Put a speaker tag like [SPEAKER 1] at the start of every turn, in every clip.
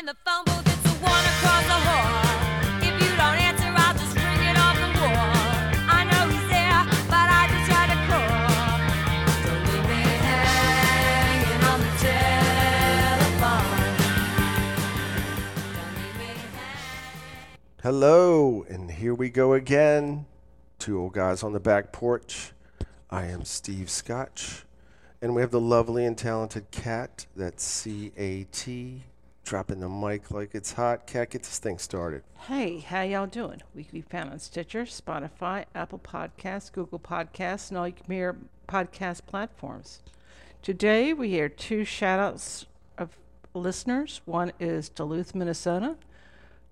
[SPEAKER 1] in the phone booth, it's a one across the hall. If you don't answer, I'll just it off the wall. I know he's there, but I just try to call. Don't leave me hanging on the telephone.
[SPEAKER 2] Hello, and here we go again. Two old guys on the back porch. I am Steve Scotch, and we have the lovely and talented Cat. That's C A T. Dropping the mic like it's hot. Cat, get this thing started.
[SPEAKER 3] Hey, how y'all doing? We can be found on Stitcher, Spotify, Apple Podcasts, Google Podcasts, and all you can podcast platforms. Today we hear two shout outs of listeners. One is Duluth, Minnesota,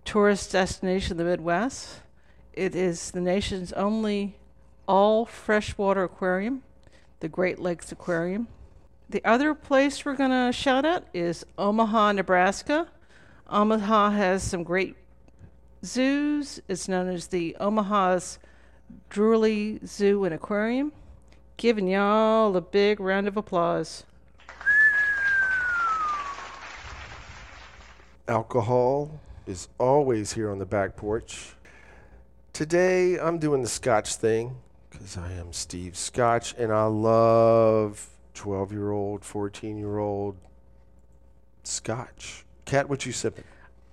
[SPEAKER 3] tourist destination of the Midwest. It is the nation's only all freshwater aquarium, the Great Lakes Aquarium. The other place we're going to shout out is Omaha, Nebraska. Omaha has some great zoos. It's known as the Omaha's Drewry Zoo and Aquarium. Giving y'all a big round of applause.
[SPEAKER 2] Alcohol is always here on the back porch. Today I'm doing the Scotch thing because I am Steve Scotch and I love 12 year old, 14 year old Scotch. Cat, what you sipping?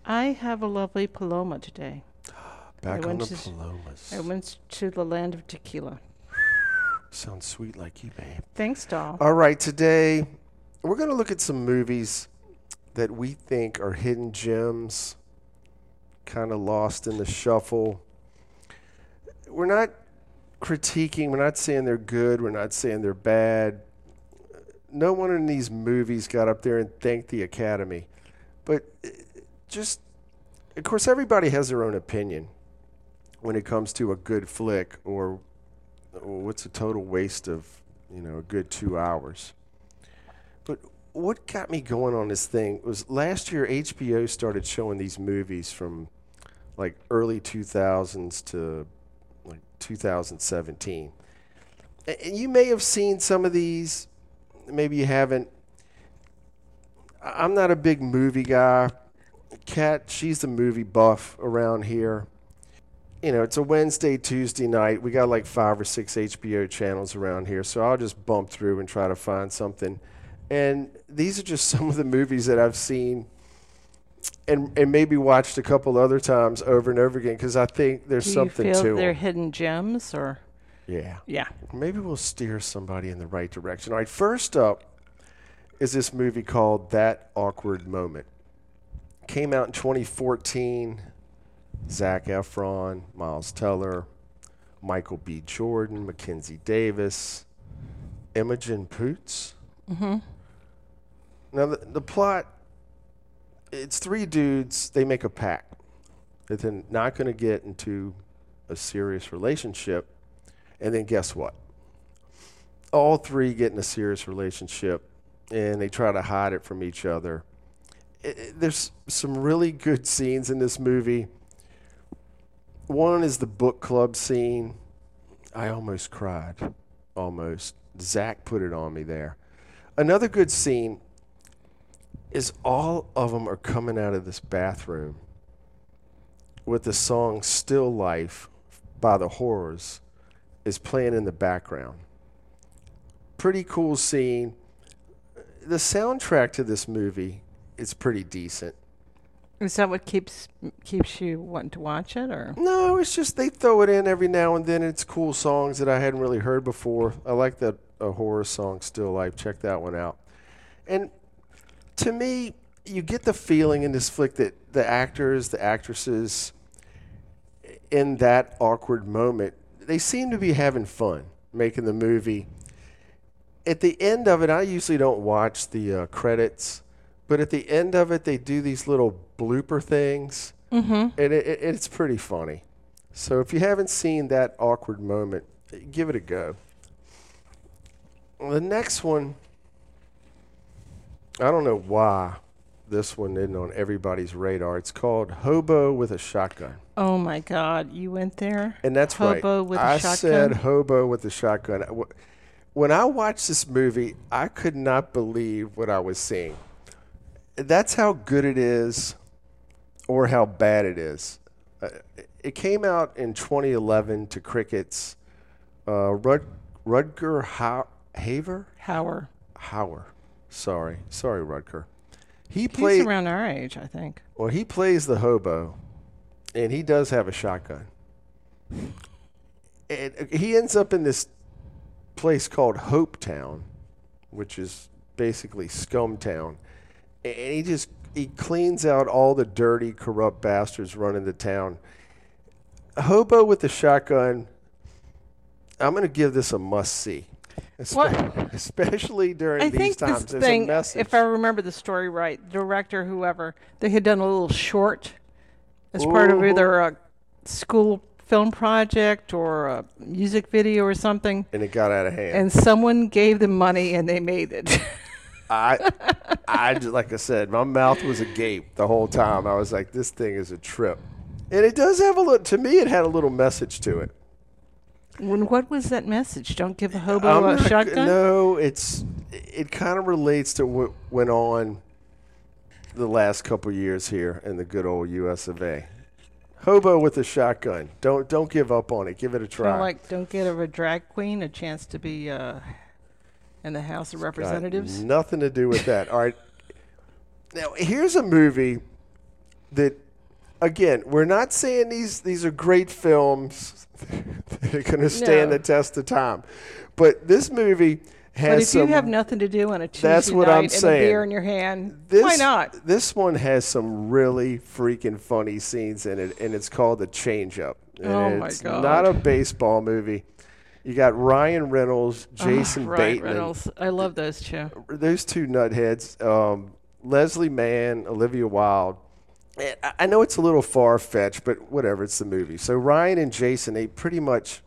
[SPEAKER 3] I have a lovely Paloma today.
[SPEAKER 2] Back
[SPEAKER 3] I
[SPEAKER 2] on the
[SPEAKER 3] to-
[SPEAKER 2] Palomas.
[SPEAKER 3] I went to the land of tequila.
[SPEAKER 2] Sounds sweet like you, babe.
[SPEAKER 3] Thanks, doll.
[SPEAKER 2] All right, today we're going to look at some movies that we think are hidden gems, kind of lost in the shuffle. We're not critiquing, we're not saying they're good, we're not saying they're bad. No one in these movies got up there and thanked the Academy. But uh, just, of course, everybody has their own opinion when it comes to a good flick or or what's a total waste of you know a good two hours but what got me going on this thing was last year hbo started showing these movies from like early 2000s to like 2017 and you may have seen some of these maybe you haven't i'm not a big movie guy kat she's the movie buff around here you know, it's a Wednesday, Tuesday night. We got like five or six HBO channels around here, so I'll just bump through and try to find something. And these are just some of the movies that I've seen and and maybe watched a couple other times over and over again because I think there's
[SPEAKER 3] Do you
[SPEAKER 2] something
[SPEAKER 3] feel
[SPEAKER 2] to
[SPEAKER 3] they're
[SPEAKER 2] 'em.
[SPEAKER 3] hidden gems or?
[SPEAKER 2] Yeah.
[SPEAKER 3] Yeah.
[SPEAKER 2] Maybe we'll steer somebody in the right direction. All right, first up is this movie called That Awkward Moment. Came out in 2014. Zac Efron, Miles Teller, Michael B. Jordan, Mackenzie Davis, Imogen Poots.
[SPEAKER 3] Mm-hmm.
[SPEAKER 2] Now, the, the plot it's three dudes, they make a pact that they're not going to get into a serious relationship. And then guess what? All three get in a serious relationship and they try to hide it from each other. I- I- there's some really good scenes in this movie. One is the book club scene. I almost cried. Almost. Zac put it on me there. Another good scene is all of them are coming out of this bathroom with the song Still Life by the Horrors is playing in the background. Pretty cool scene. The soundtrack to this movie is pretty decent.
[SPEAKER 3] Is that what keeps keeps you wanting to watch it, or?
[SPEAKER 2] No, it's just they throw it in every now and then. It's cool songs that I hadn't really heard before. I like that a horror song, Still Life. Check that one out. And to me, you get the feeling in this flick that the actors, the actresses, in that awkward moment, they seem to be having fun making the movie. At the end of it, I usually don't watch the uh, credits, but at the end of it, they do these little blooper things,
[SPEAKER 3] Mm-hmm.
[SPEAKER 2] and it, it, it's pretty funny. So if you haven't seen that awkward moment, give it a go. The next one, I don't know why this one isn't on everybody's radar. It's called Hobo with a Shotgun.
[SPEAKER 3] Oh my God, you went there.
[SPEAKER 2] And that's
[SPEAKER 3] Hobo
[SPEAKER 2] right.
[SPEAKER 3] with a
[SPEAKER 2] I
[SPEAKER 3] shotgun?
[SPEAKER 2] said hobo with a shotgun. When I watched this movie, I could not believe what I was seeing. That's how good it is. or how bad it is. Uh, it came out in 2011 to crickets. Uh, Rud, Rutger ha- Haver?
[SPEAKER 3] Hauer.
[SPEAKER 2] Hauer. Sorry. Sorry, Rutger. He
[SPEAKER 3] He's
[SPEAKER 2] played.
[SPEAKER 3] around our age, I think.
[SPEAKER 2] Well, he plays the hobo, and he does have a shotgun. And he ends up in this place called Hope Town, which is basically Scum Town, and he just he cleans out all the dirty, corrupt bastards running the town. A hobo with a shotgun. I'm going to give this a must see,
[SPEAKER 3] What?
[SPEAKER 2] especially during
[SPEAKER 3] I
[SPEAKER 2] these
[SPEAKER 3] think
[SPEAKER 2] times.
[SPEAKER 3] this
[SPEAKER 2] There's a message.
[SPEAKER 3] if I remember the story right, director, whoever, they had done a little short as part of either a school film project or a music video or something,
[SPEAKER 2] and it got out of hand.
[SPEAKER 3] and someone gave them money and they made it.
[SPEAKER 2] I, I just, like I said, my mouth was agape the whole time. I was like, this thing is a trip, and it does have a little. To me, it had a little message to it.
[SPEAKER 3] When, what was that message? Don't give a hobo
[SPEAKER 2] I'm
[SPEAKER 3] a
[SPEAKER 2] not-
[SPEAKER 3] shotgun?
[SPEAKER 2] No, it's it kind of relates to what went on the last couple years here in the good old U.S. of A. Hobo with a shotgun. Don't don't give up on it. Give it a
[SPEAKER 3] Kinda
[SPEAKER 2] try.
[SPEAKER 3] like, don't give a drag queen a chance to be uh, in the House of
[SPEAKER 2] Got
[SPEAKER 3] Representatives.
[SPEAKER 2] nothing to do with that. All right. Now here's a movie that, again, we're not saying these these are great films going to stand
[SPEAKER 3] No.
[SPEAKER 2] the test of time, but this movie has
[SPEAKER 3] But if
[SPEAKER 2] some.
[SPEAKER 3] you have nothing to do on a Tuesday
[SPEAKER 2] That's what
[SPEAKER 3] night
[SPEAKER 2] I'm
[SPEAKER 3] and
[SPEAKER 2] saying.
[SPEAKER 3] a beer in your hand,
[SPEAKER 2] this,
[SPEAKER 3] why not?
[SPEAKER 2] This one has some really freaking funny scenes in it, and it's called The Change Up. And
[SPEAKER 3] Oh, my
[SPEAKER 2] it's
[SPEAKER 3] God.
[SPEAKER 2] Not a baseball movie. You got Ryan Reynolds, Jason
[SPEAKER 3] Ah, right,
[SPEAKER 2] Bateman.
[SPEAKER 3] Reynolds. I love those two.
[SPEAKER 2] those two nutheads, um, Leslie Mann, Olivia Wilde. I- I know it's a little far fetched, but whatever. It's the movie. So Ryan and Jason, they pretty much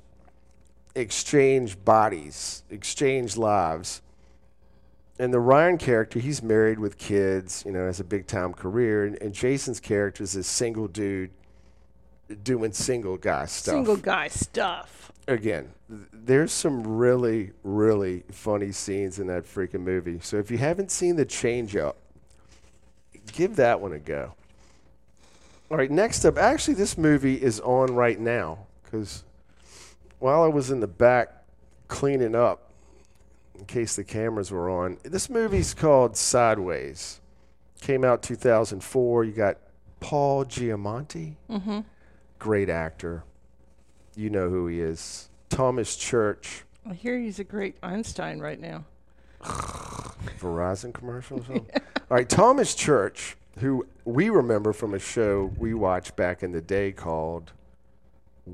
[SPEAKER 2] exchange bodies, exchange lives. And the Ryan character, he's married with kids, you know, has a big time career. And, and Jason's character is this single dude doing single guy stuff
[SPEAKER 3] Single guy stuff.
[SPEAKER 2] again, th- there's some really, really funny scenes in that freaking movie. So if you haven't seen the change up, give that one a go. All right, next up, actually, this movie is on right now because while I was in the back cleaning up, in case the cameras were on, this movie's called Sideways. Came out 2004. You got Paul Giamatti,
[SPEAKER 3] Mm-hmm.
[SPEAKER 2] great actor. You know who he is. Thomas Church,
[SPEAKER 3] I hear he's a great Einstein right now.
[SPEAKER 2] Verizon commercial or something. All right, Thomas Church, who we remember from a show we watched back in the day called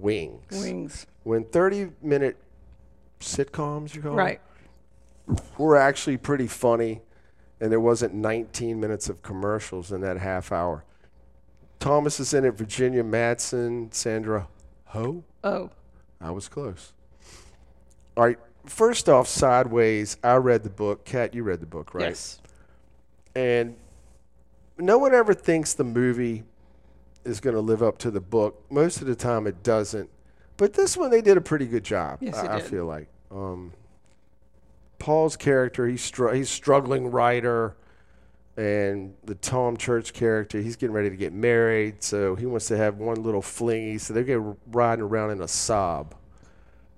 [SPEAKER 2] Wings.
[SPEAKER 3] Wings.
[SPEAKER 2] When 30 minute sitcoms, you call them,
[SPEAKER 3] Right.
[SPEAKER 2] were actually pretty funny, and there wasn't 19 minutes of commercials in that half hour. Thomas is in it, Virginia Madsen, Sandra Ho.
[SPEAKER 3] Oh,
[SPEAKER 2] I was close. All right. First off, Sideways. I read the book. Kat, you read the book, right?
[SPEAKER 3] yes.
[SPEAKER 2] And no one ever thinks the movie is going to live up to the book. Most of the time, it doesn't. But this one, they did a pretty good job.
[SPEAKER 3] Yes,
[SPEAKER 2] I, I feel like. Um, Paul's character, he's str- he's struggling writer, and the Tom Church character, he's getting ready to get married, so he wants to have one little flingy. So they get riding around in a Saab.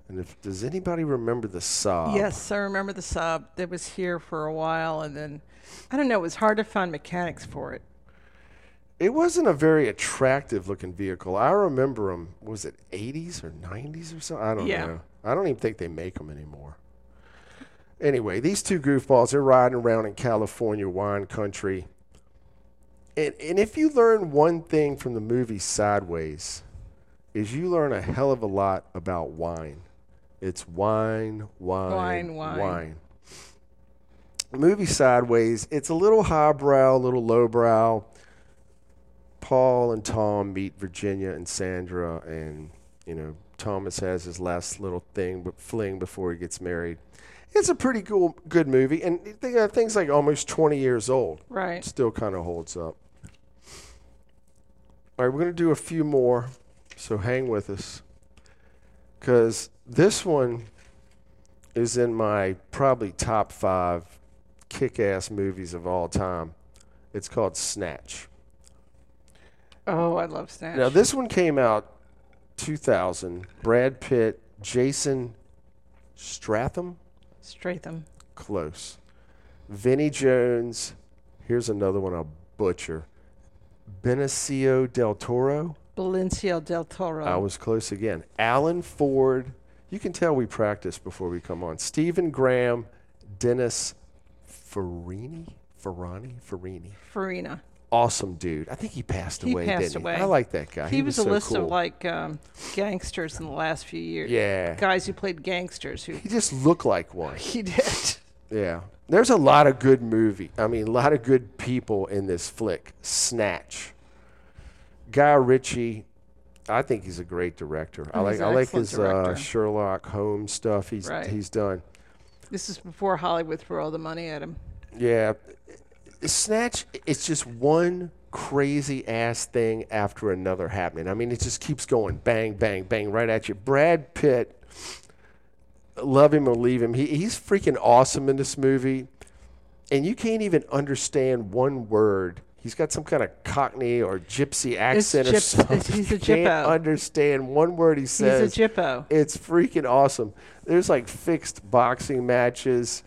[SPEAKER 2] And if does anybody remember the Saab?
[SPEAKER 3] Yes, I remember the Saab that was here for a while, and then I don't know. It was hard to find mechanics for it.
[SPEAKER 2] It wasn't a very attractive looking vehicle. I remember them. Was it 80s or 90s or something? I don't
[SPEAKER 3] Yeah.
[SPEAKER 2] know. I don't even think they make them anymore. Anyway, these two goofballs, they're riding around in California wine country. And, and if you learn one thing from the movie Sideways, is you learn a hell of a lot about wine. It's wine, wine,
[SPEAKER 3] Wine, wine.
[SPEAKER 2] wine. Movie Sideways, it's a little highbrow, a little lowbrow. Paul and Tom meet Virginia and Sandra, and you know Thomas has his last little thing, but fling before he gets married. It's a pretty cool, good movie, and got uh, things like almost 20 years old.
[SPEAKER 3] Right.
[SPEAKER 2] Still kind of holds up. All right, we're gonna do a few more, so hang with us, because this one is in my probably top five kick-ass movies of all time. It's called Snatch.
[SPEAKER 3] Oh, I love Snatch.
[SPEAKER 2] Now this one came out 2000. Brad Pitt, Jason Stratham,
[SPEAKER 3] Stratham.
[SPEAKER 2] close. Vinnie Jones. Here's another one I'll butcher. Benicio del Toro.
[SPEAKER 3] Benicio del Toro.
[SPEAKER 2] I was close again. Alan Ford. You can tell we practiced before we come on. Stephen Graham, Dennis Farini, Farani, Farini.
[SPEAKER 3] Farina.
[SPEAKER 2] Awesome dude. I think he passed
[SPEAKER 3] He
[SPEAKER 2] away.
[SPEAKER 3] passed
[SPEAKER 2] didn't
[SPEAKER 3] away.
[SPEAKER 2] He? I like that guy.
[SPEAKER 3] He, was, a
[SPEAKER 2] so
[SPEAKER 3] list
[SPEAKER 2] cool.
[SPEAKER 3] of like um, gangsters in the last few years.
[SPEAKER 2] Yeah.
[SPEAKER 3] Guys who played gangsters who
[SPEAKER 2] He just looked like one.
[SPEAKER 3] he did.
[SPEAKER 2] Yeah. There's a lot of good movie. I mean, a lot of good people in this flick. Snatch. Guy Ritchie. I think he's a great director. I
[SPEAKER 3] Oh,
[SPEAKER 2] like
[SPEAKER 3] he's
[SPEAKER 2] I
[SPEAKER 3] an
[SPEAKER 2] like
[SPEAKER 3] excellent
[SPEAKER 2] his uh,
[SPEAKER 3] director.
[SPEAKER 2] Sherlock Holmes stuff he's
[SPEAKER 3] Right.
[SPEAKER 2] he's done.
[SPEAKER 3] This is before Hollywood threw all the money at him.
[SPEAKER 2] Yeah. Snatch it's just one crazy ass thing after another happening. I mean, it just keeps going bang bang bang right at you. Brad Pitt love him or leave him. He, he's freaking awesome in this movie. And you can't even understand one word. He's got some kind of Cockney or Gypsy accent or
[SPEAKER 3] gyp-
[SPEAKER 2] something.
[SPEAKER 3] he's a
[SPEAKER 2] You can't understand one word he says.
[SPEAKER 3] He's a Jippo.
[SPEAKER 2] It's freaking awesome. There's like fixed boxing matches,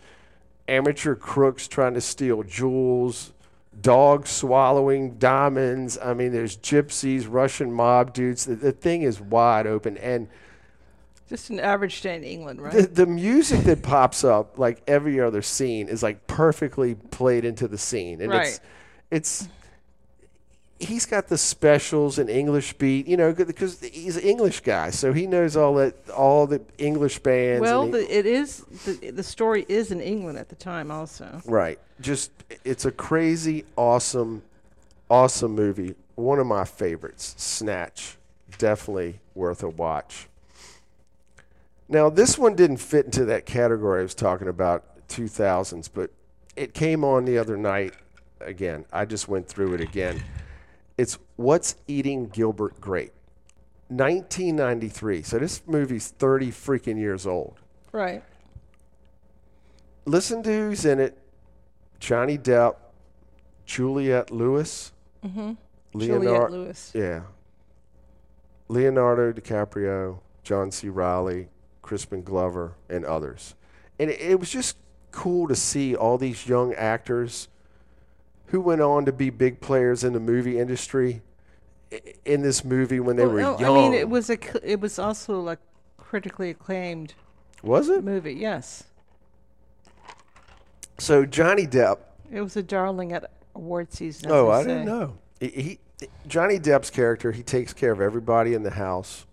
[SPEAKER 2] amateur crooks trying to steal jewels, dogs swallowing diamonds. I mean, there's gypsies, Russian mob dudes. The, the thing is wide open. And
[SPEAKER 3] Just an average day in England, right?
[SPEAKER 2] the, the music that pops up, like every other scene, is like perfectly played into the scene. And it's, it's, he's got the specials and English beat, you know, because he's an English guy, so he knows all that, all the English bands.
[SPEAKER 3] well,
[SPEAKER 2] he-
[SPEAKER 3] the, it is the, the story is in England at the time, also.
[SPEAKER 2] Right. Just it's a crazy, awesome, awesome movie. One of my favorites. Snatch. Definitely worth a watch. Now, this one didn't fit into that category I was talking about, 2000s, but it came on the other night again. I just went through it again. It's What's Eating Gilbert Grape? 1993. So this movie's 30 freaking years old
[SPEAKER 3] Right.
[SPEAKER 2] listen to who's in it Johnny Depp, Juliette Lewis,
[SPEAKER 3] Mm-hmm.
[SPEAKER 2] Leonardo,
[SPEAKER 3] Lewis.
[SPEAKER 2] yeah, Leonardo DiCaprio, John C. Reilly, Crispin Glover, and others. And it, it was just cool to see all these young actors who went on to be big players in the movie industry in this movie when they
[SPEAKER 3] Well,
[SPEAKER 2] were
[SPEAKER 3] no,
[SPEAKER 2] young.
[SPEAKER 3] I mean, it was a it was also like critically acclaimed
[SPEAKER 2] was it?
[SPEAKER 3] movie. Yes,
[SPEAKER 2] So Johnny Depp
[SPEAKER 3] it was a darling at award season. as
[SPEAKER 2] Oh, I
[SPEAKER 3] say.
[SPEAKER 2] didn't know. He, he Johnny Depp's character, he takes care of everybody in the house.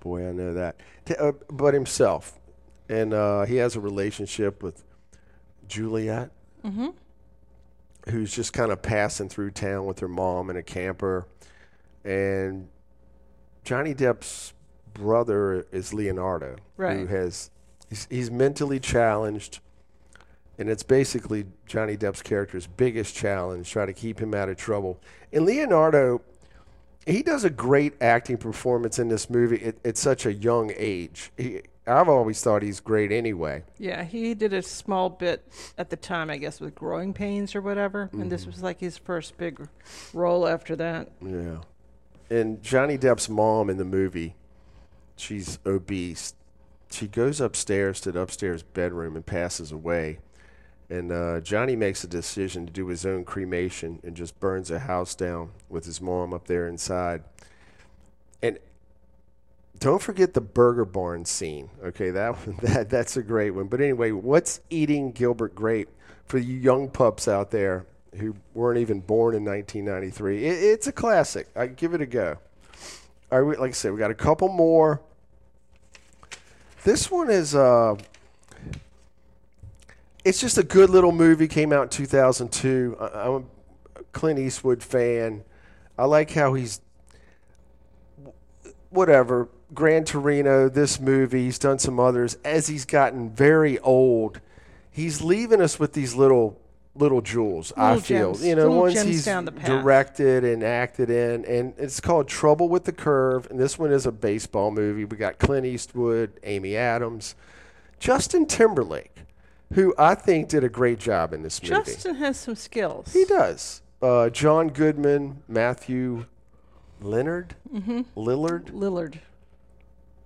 [SPEAKER 2] Boy, I know that. T- uh, but himself, and uh, he has a relationship with Juliette, who's just kind of passing through town with her mom in a camper, and Johnny Depp's brother is Leonardo, who has he's, he's mentally challenged and it's basically Johnny Depp's character's biggest challenge, try to keep him out of trouble. And Leonardo, he does a great acting performance in this movie at, at such a young age. He, I've always thought he's great anyway.
[SPEAKER 3] Yeah, he did a small bit at the time, I guess, with growing pains or whatever, and
[SPEAKER 2] Mm-hmm.
[SPEAKER 3] this was like his first big role after that.
[SPEAKER 2] Yeah. And Johnny Depp's mom in the movie, she's obese. She goes upstairs to the upstairs bedroom and passes away. And uh, Johnny makes a decision to do his own cremation and just burns a house down with his mom up there inside. And don't forget the Burger Barn scene. Okay, that that that's a great one. But anyway, what's eating Gilbert Grape for you young pups out there who weren't even born in 1993? It, it's a classic. I give it a go. All right, like I said, we got a couple more. This one is uh, it's just a good little movie. Came out in 2002. I, I'm a Clint Eastwood fan. I like how he's whatever Gran Torino, this movie. He's done some others. As he's gotten very old, he's leaving us with these little little jewels. I feel
[SPEAKER 3] gems-
[SPEAKER 2] you know
[SPEAKER 3] little
[SPEAKER 2] once
[SPEAKER 3] gems
[SPEAKER 2] he's directed and acted in, and it's called Trouble with the Curve. And this one is a baseball movie. We got Clint Eastwood, Amy Adams, Justin Timberlake, who I think did a great job in this movie.
[SPEAKER 3] Justin has some skills.
[SPEAKER 2] He does. Uh, John Goodman, Matthew Leonard, mm-hmm. Lillard,
[SPEAKER 3] Lillard.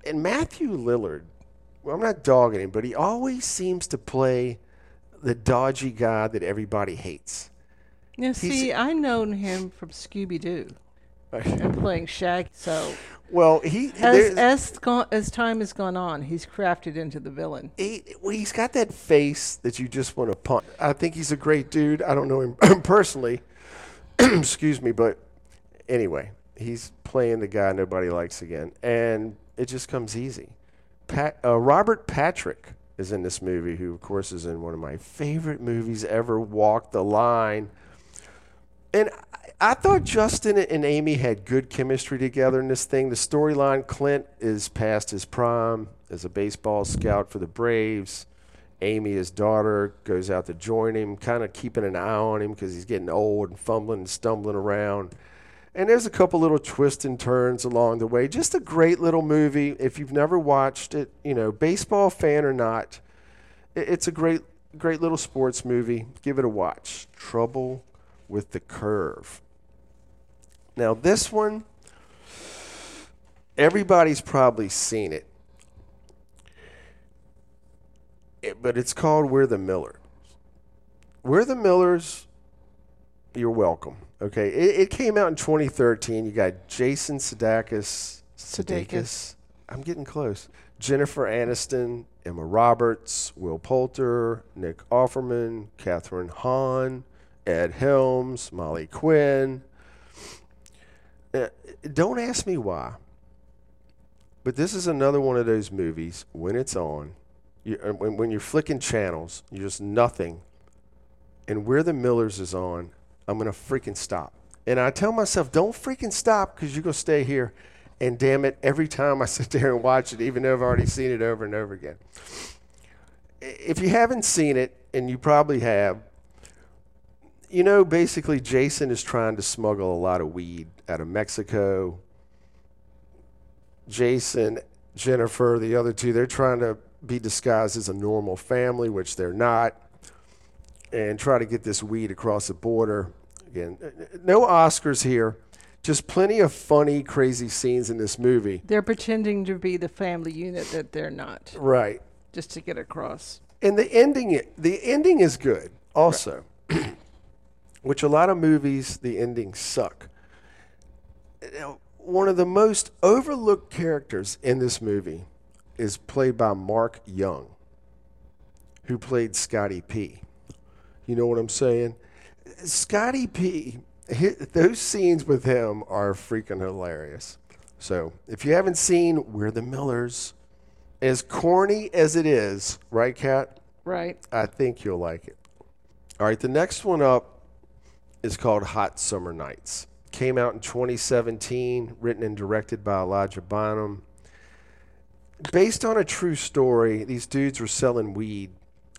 [SPEAKER 2] And Matthew Lillard. Well, I'm not dogging him, but he always seems to play the dodgy guy that everybody hates.
[SPEAKER 3] Now, see, I known him from Scooby Doo and playing Shaggy. So
[SPEAKER 2] Well, he
[SPEAKER 3] as as, gone, as time has gone on, he's crafted into the villain.
[SPEAKER 2] he, well, he's got that face that you just want to punch. I think he's a great dude. I don't know him personally. Excuse me, but anyway, he's playing the guy nobody likes again, and it just comes easy. Pat, uh, Robert Patrick is in this movie, who of course is in one of my favorite movies ever, Walk the Line. And I, I thought Justin and Amy had good chemistry together in this thing. The storyline Clint is past his prime as a baseball scout for the Braves. Amy, his daughter, goes out to join him, kind of keeping an eye on him because he's getting old and fumbling and stumbling around. And there's a couple little twists and turns along the way. Just a great little movie. If you've never watched it, you know, baseball fan or not, it's a great, great little sports movie. Give it a watch. Trouble with the Curve. Now, this one, everybody's probably seen it. It- but it's called We're the Millers. We're the Millers. You're welcome. Okay, it, it came out in 2013. You got Jason Sudeikis.
[SPEAKER 3] Sudeikis.
[SPEAKER 2] I'm getting close. Jennifer Aniston, Emma Roberts, Will Poulter, Nick Offerman, Kathryn Hahn, Ed Helms, Molly Quinn. Uh, don't ask me why, but this is another one of those movies when it's on, you, uh, when, when you're flicking channels, you're just nothing. And We're the Millers is on, I'm going to freaking stop. And I tell myself, don't freaking stop because you're going to stay here. And damn it, every time I sit there and watch it, even though I've already seen it over and over again. If you haven't seen it, and you probably have, you know, basically Jason is trying to smuggle a lot of weed out of Mexico. Jason, Jennifer, the other two, they're trying to be disguised as a normal family, which they're not, and try to get this weed across the border. Again, uh, uh, no Oscars here, just plenty of funny, crazy scenes in this movie.
[SPEAKER 3] They're pretending to be the family unit that they're not,
[SPEAKER 2] Right.
[SPEAKER 3] just to get across.
[SPEAKER 2] and the ending the ending is good also which a lot of movies the endings suck Now, one of the most overlooked characters in this movie is played by mark young who played scotty p you know what i'm saying scotty p those scenes with him are freaking hilarious so if you haven't seen we're the millers as corny as it is right kat
[SPEAKER 3] Right.
[SPEAKER 2] I think you'll like it. All right, the next one up is called Hot Summer Nights. Came out in 2017, written and directed by Elijah Bynum. Based on a true story, these dudes were selling weed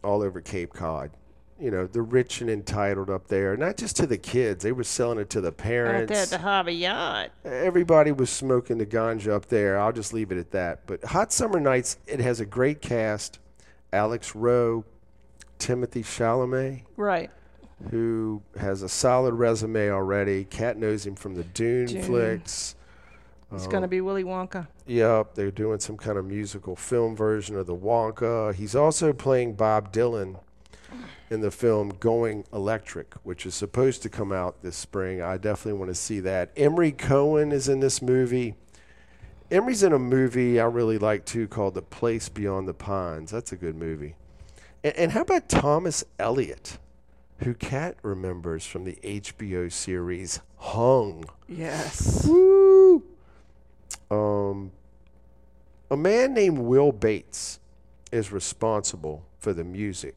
[SPEAKER 2] all over Cape Cod. You know, the rich and entitled up there, not just to the kids, they were selling it to the
[SPEAKER 3] Out
[SPEAKER 2] parents
[SPEAKER 3] there at the Harvard Yard.
[SPEAKER 2] everybody was smoking the ganja up there. I'll just leave it at that. But Hot Summer Nights, it has a great cast. Alex Roe, Timothée Chalamet,
[SPEAKER 3] Right.
[SPEAKER 2] who has a solid resume already. Kat knows him from the Dune,
[SPEAKER 3] Dune.
[SPEAKER 2] flicks.
[SPEAKER 3] It's
[SPEAKER 2] Oh.
[SPEAKER 3] going to um, be Willy Wonka.
[SPEAKER 2] Yep, they're doing some kind of musical film version of the Wonka. He's also playing Bob Dylan in the film Going Electric, which is supposed to come out this spring. I definitely want to see that. Emory Cohen is in this movie. Emory's in a movie I really like too called The Place Beyond the Pines. That's a good movie. And, and how about Thomas Elliott, who Kat remembers from the HBO series Hung?
[SPEAKER 3] Yes.
[SPEAKER 2] Woo! Um, a man named Will Bates is responsible for the music.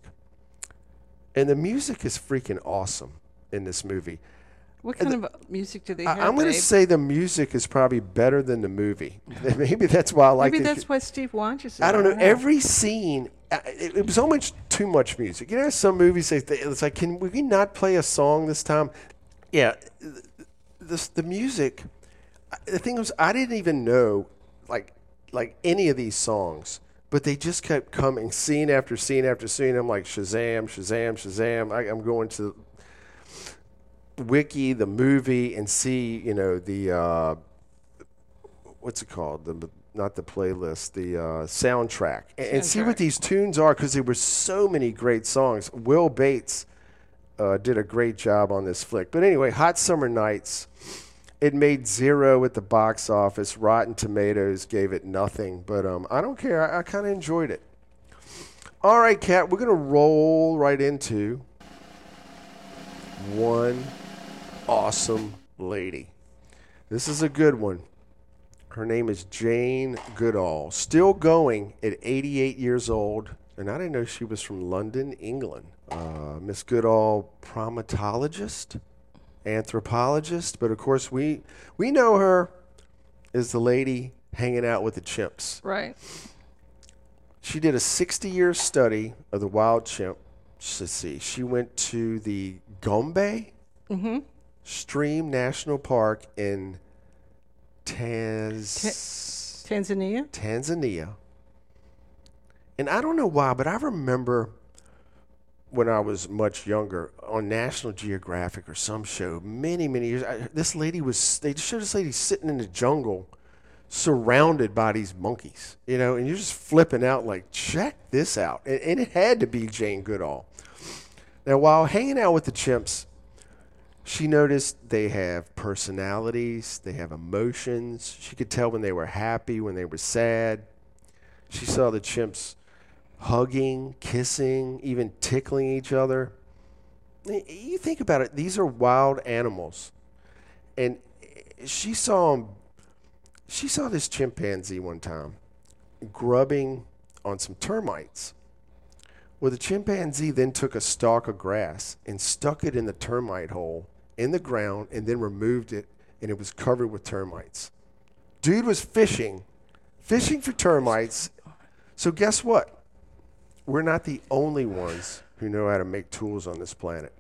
[SPEAKER 2] And the music is freaking awesome in this movie.
[SPEAKER 3] What kind of uh, music do they have?
[SPEAKER 2] I, am going to say the music is probably better than the movie. Maybe that's why I like
[SPEAKER 3] Maybe that's why Steve watches it.
[SPEAKER 2] I don't know.
[SPEAKER 3] know.
[SPEAKER 2] Every scene, uh, it, it was almost too much music. You know, some movies they, they- it's like, can we not play a song this time? Yeah, th- this the music. The thing was, I didn't even know like like any of these songs, but they just kept coming, scene after scene after scene. I'm like Shazam, Shazam, Shazam. I, I'm going to wiki the movie and see you know the uh, what's it called? The not the playlist, the uh, soundtrack, and, and see what these tunes are because there were so many great songs. Will Bates uh, did a great job on this flick. But anyway, Hot Summer Nights. It made zero at the box office. Rotten Tomatoes gave it nothing, but um, I don't care. I, I kind of enjoyed it. All right, Kat, we're gonna roll right into one awesome lady. This is a good one. Her name is Jane Goodall, still going at 88 years old. And I didn't know she was from London, England. Uh, Miss Goodall, primatologist, anthropologist, but of course we we know her as the lady hanging out with the chimps.
[SPEAKER 3] Right.
[SPEAKER 2] She did a 60 year study of the wild chimp. Let's see. She went to the Gombe mm-hmm. Stream National Park in Taz-
[SPEAKER 3] Tanzania.
[SPEAKER 2] Tanzania. And I don't know why, but I remember when I was much younger on National Geographic or some show many, many years. I, this lady was, they showed this lady sitting in the jungle surrounded by these monkeys, you know, and you're just flipping out like, check this out. And, and it had to be Jane Goodall. Now, while hanging out with the chimps, she noticed they have personalities, they have emotions. She could tell when they were happy, when they were sad. She saw the chimps hugging, kissing, even tickling each other. You think about it, these are wild animals. And she saw 'em- she saw this chimpanzee one time grubbing on some termites. Well, the chimpanzee then took a stalk of grass and stuck it in the termite hole in the ground and then removed it, and it was covered with termites. Dude was fishing, fishing for termites. So, guess what? We're not the only ones who know how to make tools on this planet.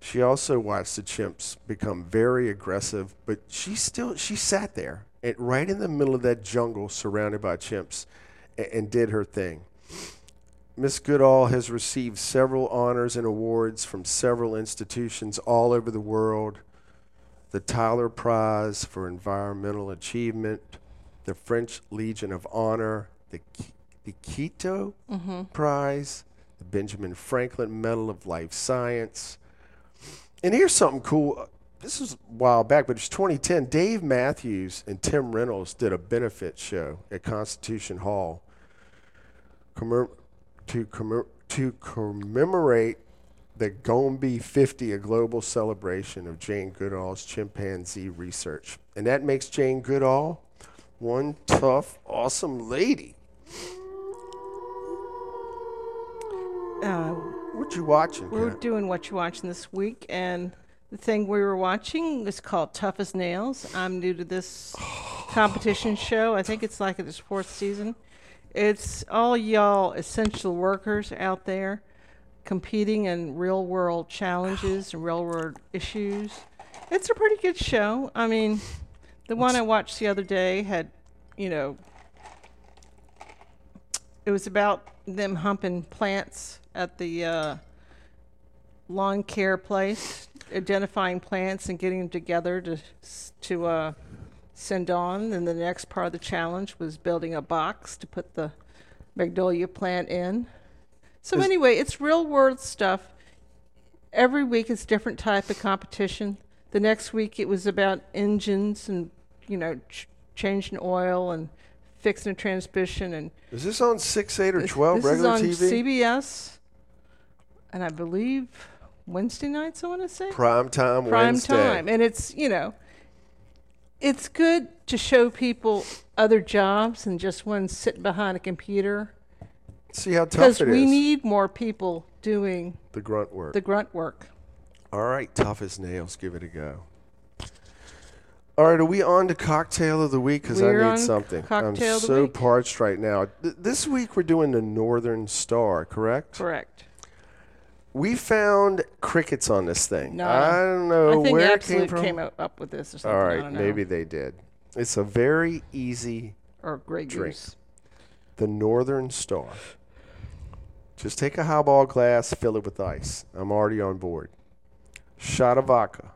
[SPEAKER 2] She also watched the chimps become very aggressive, but she still she sat there and right in the middle of that jungle surrounded by chimps and, and did her thing. Miss Goodall has received several honors and awards from several institutions all over the world. The Tyler Prize for Environmental Achievement, the French Legion of Honor, the, The Kyoto mm-hmm. Prize, the Benjamin Franklin Medal of Life Science. And here's something cool. Uh, this was a while back, but it's 2010. Dave Matthews and Tim Reynolds did a benefit show at Constitution Hall commem- to, commem- to commemorate the Gombe 50, a global celebration of Jane Goodall's chimpanzee research. And that makes Jane Goodall one tough, awesome lady.
[SPEAKER 3] Uh,
[SPEAKER 2] What you watching?
[SPEAKER 3] we're
[SPEAKER 2] Kat?
[SPEAKER 3] doing what you watching this week, and the thing we were watching is called Tough as Nails. I'm new to this competition show. I think it's like its fourth season. It's all y'all essential workers out there competing in real world challenges and real world issues. It's a pretty good show. I mean, the one I watched the other day had, you know, it was about them humping plants at the uh, lawn care place, identifying plants and getting them together to to uh, send on. And the next part of the challenge was building a box to put the magnolia plant in. So
[SPEAKER 2] Is-
[SPEAKER 3] anyway, it's real world stuff. Every week it's different type of competition. The next week it was about engines and you know ch- changing oil and fixing a transmission and
[SPEAKER 2] Is this on 6, 8, or
[SPEAKER 3] this,
[SPEAKER 2] 12
[SPEAKER 3] this
[SPEAKER 2] regular
[SPEAKER 3] is
[SPEAKER 2] TV?
[SPEAKER 3] on CBS, and I believe Wednesday nights. I want to say
[SPEAKER 2] Prime time
[SPEAKER 3] prime
[SPEAKER 2] Wednesday.
[SPEAKER 3] time, and it's you know, it's good to show people other jobs and just one sitting behind a computer
[SPEAKER 2] See how tough
[SPEAKER 3] because
[SPEAKER 2] it
[SPEAKER 3] we need more people doing
[SPEAKER 2] the grunt work.
[SPEAKER 3] the grunt work.
[SPEAKER 2] All right, tough as nails. Give it a go. All right, are we on to cocktail of the week? Because I
[SPEAKER 3] We're
[SPEAKER 2] need something.
[SPEAKER 3] cocktail
[SPEAKER 2] I'm
[SPEAKER 3] of the
[SPEAKER 2] so
[SPEAKER 3] week.
[SPEAKER 2] parched right now. Th- this week we're doing the Northern Star, correct?
[SPEAKER 3] Correct.
[SPEAKER 2] We found crickets on this thing.
[SPEAKER 3] No.
[SPEAKER 2] I don't know
[SPEAKER 3] I think
[SPEAKER 2] where it
[SPEAKER 3] Absolut
[SPEAKER 2] came from.
[SPEAKER 3] came up, up with this or something.
[SPEAKER 2] All
[SPEAKER 3] I
[SPEAKER 2] right,
[SPEAKER 3] don't know.
[SPEAKER 2] maybe they did. It's a very easy
[SPEAKER 3] or Grey
[SPEAKER 2] drink.
[SPEAKER 3] Goose.
[SPEAKER 2] the Northern Star. Just take a highball glass, fill it with ice. I'm already on board. Shot of vodka,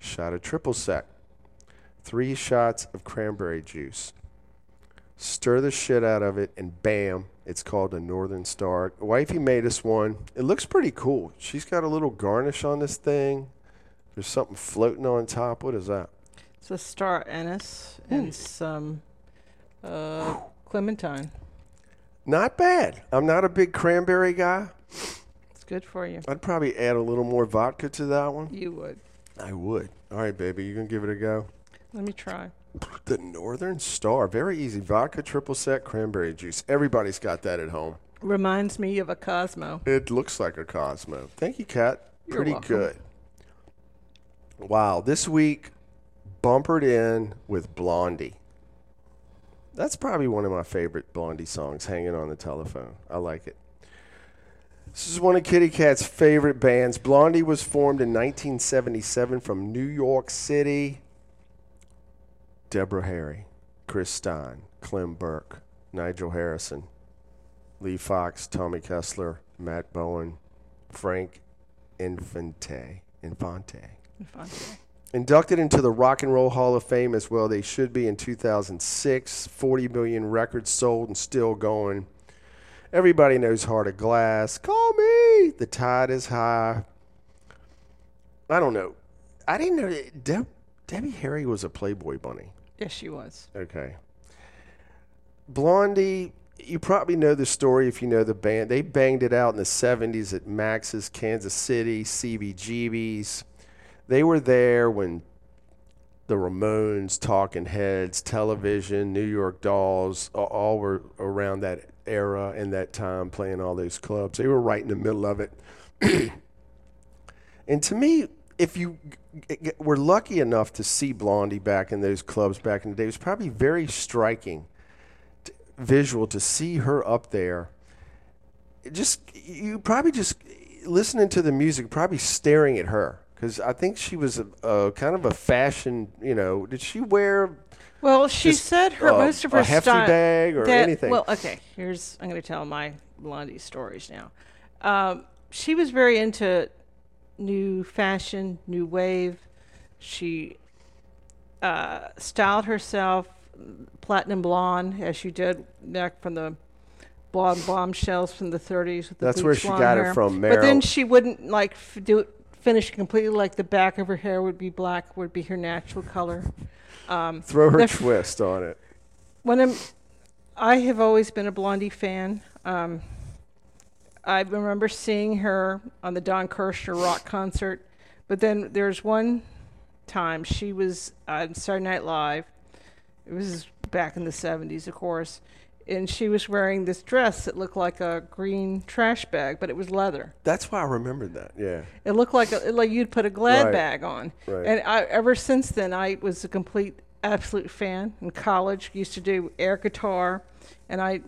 [SPEAKER 2] shot of triple sec, three shots of cranberry juice. Stir the shit out of it, and bam, it's called a Northern Star. Wifey made us one. It looks pretty cool. She's got a little garnish on this thing. There's something floating on top. What is that?
[SPEAKER 3] It's a star anise and some uh, clementine.
[SPEAKER 2] Not bad. I'm not a big cranberry guy.
[SPEAKER 3] It's good for you.
[SPEAKER 2] I'd probably add a little more vodka to that one.
[SPEAKER 3] You would.
[SPEAKER 2] I would. All right, baby, you gonna give it a go?
[SPEAKER 3] Let me try.
[SPEAKER 2] The Northern Star, very easy. Vodka, triple sec, cranberry juice. Everybody's got that at home.
[SPEAKER 3] Reminds me of a Cosmo.
[SPEAKER 2] It looks like a Cosmo. Thank you, Kat.
[SPEAKER 3] You're
[SPEAKER 2] Pretty
[SPEAKER 3] welcome.
[SPEAKER 2] good. Wow, this week bumpered in with Blondie. That's probably one of my favorite Blondie songs, Hanging on the Telephone. I like it. This is one of Kitty Cat's favorite bands. Blondie was formed in 1977 from New York City. Deborah Harry, Chris Stein, Clem Burke, Nigel Harrison, Leigh Foxx, Tommy Kessler, Matt Bowen, Frank Infante. Infante.
[SPEAKER 3] Infante.
[SPEAKER 2] Inducted into the Rock and Roll Hall of Fame as well, they should be in 2006. 40 million records sold and still going. Everybody knows Heart of Glass. Call me. The tide is high. I don't know. I didn't know that Deb, Debbie Harry was a Playboy bunny.
[SPEAKER 3] Yes, she was.
[SPEAKER 2] Okay. Blondie, you probably know the story if you know the band. They banged it out in the 70s at Max's, Kansas City, CBGB's. They were there when the Ramones, Talking Heads, Television, New York Dolls, all were around that era and that time playing all those clubs. They were right in the middle of it. And to me, if you were lucky enough to see Blondie back in those clubs back in the day, it was probably very striking t- visual to see her up there. It just you probably just listening to the music, probably staring at her because I think she was a, a kind of a fashion. You know, did she wear?
[SPEAKER 3] Well, she
[SPEAKER 2] Just,
[SPEAKER 3] said her
[SPEAKER 2] uh,
[SPEAKER 3] most of her a
[SPEAKER 2] hefty
[SPEAKER 3] style
[SPEAKER 2] bag or
[SPEAKER 3] that-
[SPEAKER 2] anything.
[SPEAKER 3] Well, okay. Here's I'm going to tell my Blondie stories now. Um, she was very into new fashion, new wave. She uh, styled herself platinum blonde, as she did back from the blonde bombshells from the 30s. With the
[SPEAKER 2] That's where she got it
[SPEAKER 3] hair.
[SPEAKER 2] from,
[SPEAKER 3] But then she wouldn't like f- do it finish completely like the back of her hair would be black, would be her natural color. Um,
[SPEAKER 2] Throw her
[SPEAKER 3] the f-
[SPEAKER 2] twist on it.
[SPEAKER 3] when I'm, I have always been a Blondie fan. Um, I remember seeing her on the Don Kirshner rock concert, but then there's one time she was on Saturday Night Live. It was back in the 70s, of course, and she was wearing this dress that looked like a green trash bag, but it was leather.
[SPEAKER 2] That's why I remembered that. Yeah.
[SPEAKER 3] It looked like a, like you'd put a glad
[SPEAKER 2] Right.
[SPEAKER 3] bag on.
[SPEAKER 2] Right.
[SPEAKER 3] And I, ever since then, I was a complete, absolute fan. In college, used to do air guitar, and I,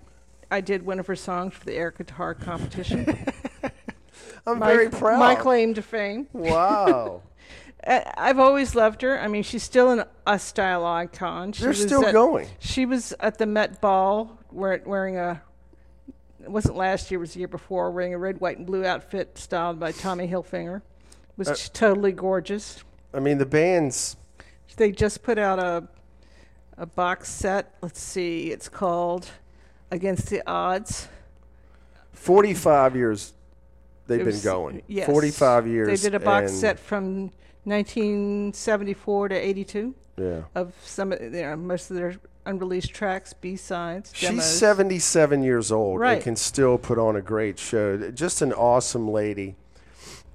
[SPEAKER 3] I did one of her songs for the air guitar competition.
[SPEAKER 2] I'm
[SPEAKER 3] my,
[SPEAKER 2] very proud.
[SPEAKER 3] My claim to fame.
[SPEAKER 2] Wow.
[SPEAKER 3] I've always loved her. I mean, she's still an, a style icon. She
[SPEAKER 2] They're still
[SPEAKER 3] at-
[SPEAKER 2] going.
[SPEAKER 3] She was at the Met Ball wearing a. It wasn't last year; it was the year before. Wearing a red, white, and blue outfit styled by Tommy Hilfiger, was
[SPEAKER 2] Uh,
[SPEAKER 3] totally gorgeous.
[SPEAKER 2] I mean, the band's
[SPEAKER 3] They just put out a a box set. Let's see, it's called Against the Odds.
[SPEAKER 2] 45 years they've
[SPEAKER 3] It
[SPEAKER 2] been
[SPEAKER 3] was-
[SPEAKER 2] going.
[SPEAKER 3] yes.
[SPEAKER 2] 45 years.
[SPEAKER 3] They did a box
[SPEAKER 2] and-
[SPEAKER 3] set from 1974 to 82
[SPEAKER 2] Yeah.
[SPEAKER 3] of some, of- you know, most of their unreleased tracks, B sides,
[SPEAKER 2] She's
[SPEAKER 3] demos.
[SPEAKER 2] 77 years old and
[SPEAKER 3] Right.
[SPEAKER 2] can still put on a great show. Just an awesome lady.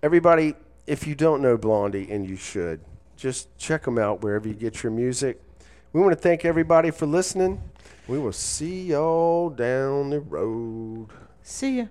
[SPEAKER 2] Everybody, if you don't know Blondie, and you should, just check them out wherever you get your music. We want to thank everybody for listening. We will see y'all down the road.
[SPEAKER 3] See ya.